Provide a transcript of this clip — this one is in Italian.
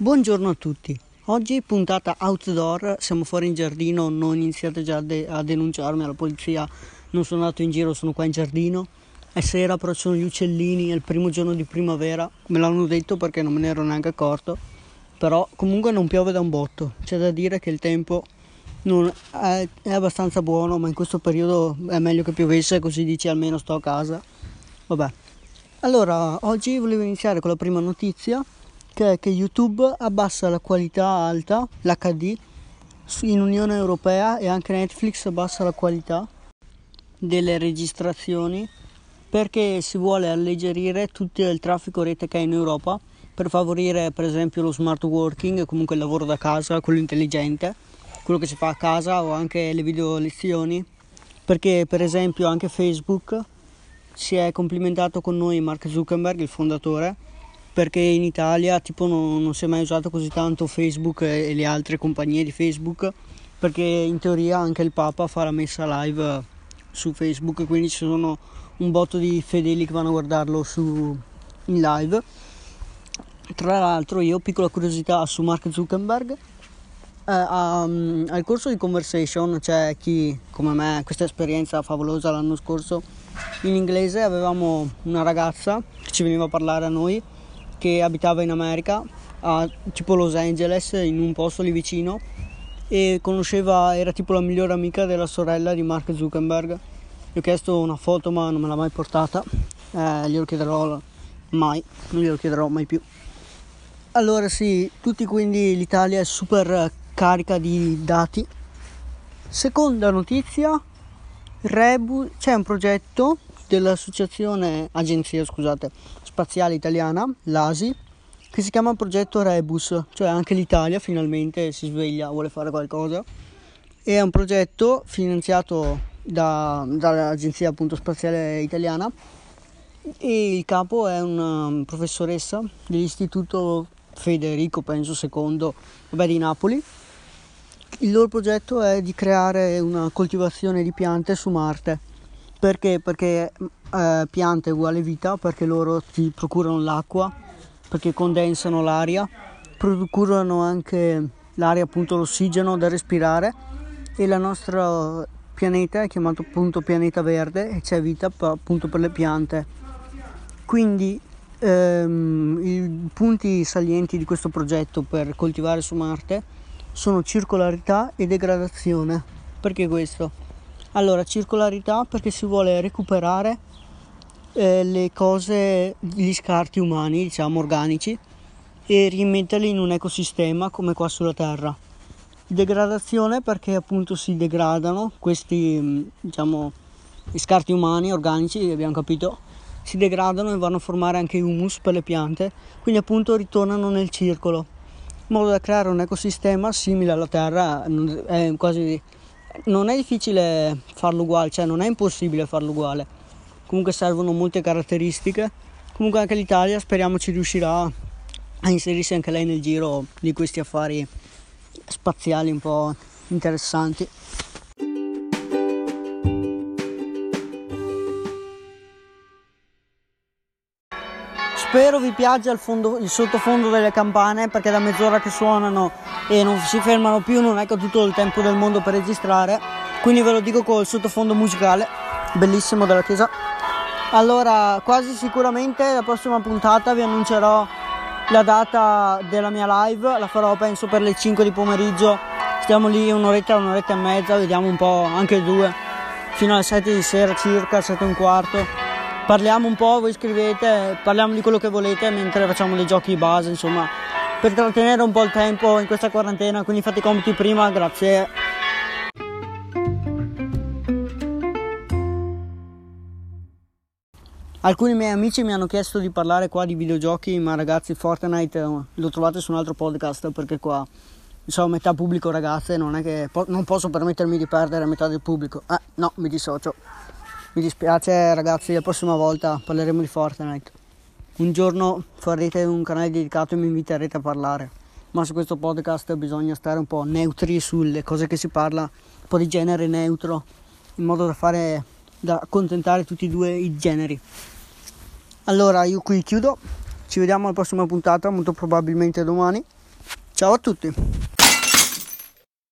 Buongiorno a tutti. Oggi puntata outdoor, siamo fuori in giardino, non iniziate già de- a denunciarmi alla polizia, non sono andato in giro, sono qua in giardino. È sera, però ci sono gli uccellini, è il primo giorno di primavera, me l'hanno detto perché non me ne ero neanche accorto, però comunque non piove da un botto, c'è da dire che il tempo è, è abbastanza buono, ma in questo periodo è meglio che piovesse, così dici almeno sto a casa. Vabbè. Allora, oggi volevo iniziare con la prima notizia che è che YouTube abbassa la qualità alta, l'HD, in Unione Europea e anche Netflix abbassa la qualità delle registrazioni perché si vuole alleggerire tutto il traffico rete che è in Europa per favorire per esempio lo smart working, comunque il lavoro da casa, quello intelligente, quello che si fa a casa o anche le video lezioni, perché per esempio anche Facebook si è complimentato con noi Mark Zuckerberg, il fondatore, perché in Italia tipo non, non si è mai usato così tanto Facebook e, le altre compagnie di Facebook perché in teoria anche il Papa fa la messa live su Facebook quindi ci sono un botto di fedeli che vanno a guardarlo su, in live. Tra l'altro io piccola curiosità su Mark Zuckerberg eh, um, al corso di conversation c'è chi come me questa esperienza favolosa l'anno scorso in inglese avevamo una ragazza che ci veniva a parlare a noi che abitava in America, a tipo Los Angeles, in un posto lì vicino e conosceva, era tipo la migliore amica della sorella di Mark Zuckerberg. Gli ho chiesto una foto ma non me l'ha mai portata, eh, glielo chiederò mai, non glielo chiederò mai più. Allora sì, tutti quindi l'Italia è super carica di dati. Seconda notizia, Rebu, c'è un progetto dell'associazione, agenzia scusate, spaziale italiana, l'ASI, che si chiama Progetto Rebus, cioè anche l'Italia finalmente si sveglia, vuole fare qualcosa. È un progetto finanziato da, dall'agenzia appunto spaziale italiana e il capo è una um, professoressa dell'istituto Federico, penso secondo, vabbè, di Napoli. Il loro progetto è di creare una coltivazione di piante su Marte perché? Perché eh, piante uguale vita, perché loro ti procurano l'acqua, perché condensano l'aria, procurano anche l'aria, appunto l'ossigeno da respirare e il nostro pianeta è chiamato appunto pianeta verde e c'è vita appunto per le piante. Quindi ehm, i punti salienti di questo progetto per coltivare su Marte sono circolarità e degradazione. Perché questo? Allora, circolarità perché si vuole recuperare eh, le cose, gli scarti umani, diciamo organici, e rimetterli in un ecosistema come qua sulla Terra. Degradazione perché appunto si degradano questi, mm, diciamo, scarti umani, organici, abbiamo capito, si degradano e vanno a formare anche humus per le piante, quindi appunto ritornano nel circolo, in modo da creare un ecosistema simile alla Terra, è quasi non è difficile farlo uguale, cioè non è impossibile farlo uguale. Comunque servono molte caratteristiche. Comunque anche l'Italia speriamo ci riuscirà a inserirsi anche lei nel giro di questi affari spaziali un po' interessanti. Spero vi piaccia il, il, sottofondo delle campane perché da mezz'ora che suonano e non si fermano più, non è che ho tutto il tempo del mondo per registrare. Quindi ve lo dico col sottofondo musicale, bellissimo della chiesa. Allora, quasi sicuramente la prossima puntata vi annuncerò la data della mia live, la farò penso per le 5 di pomeriggio. Stiamo lì un'oretta, un'oretta e mezza, vediamo un po', anche due, fino alle 7 di sera circa, 7 e un quarto parliamo un po', voi scrivete, parliamo di quello che volete mentre facciamo dei giochi base, insomma, per trattenere un po' il tempo in questa quarantena, quindi fate i compiti prima, grazie. Alcuni miei amici mi hanno chiesto di parlare qua di videogiochi, ma ragazzi Fortnite eh, lo trovate su un altro podcast perché qua sono metà pubblico ragazze, non è che po- non posso permettermi di perdere metà del pubblico. Eh, no, mi dissocio. Mi dispiace ragazzi, la prossima volta parleremo di Fortnite. Un giorno farete un canale dedicato e mi inviterete a parlare. Ma su questo podcast bisogna stare un po' neutri sulle cose che si parla, un po' di genere neutro, in modo da fare da accontentare tutti e due i generi. Allora io qui chiudo, ci vediamo alla prossima puntata, molto probabilmente domani. Ciao a tutti!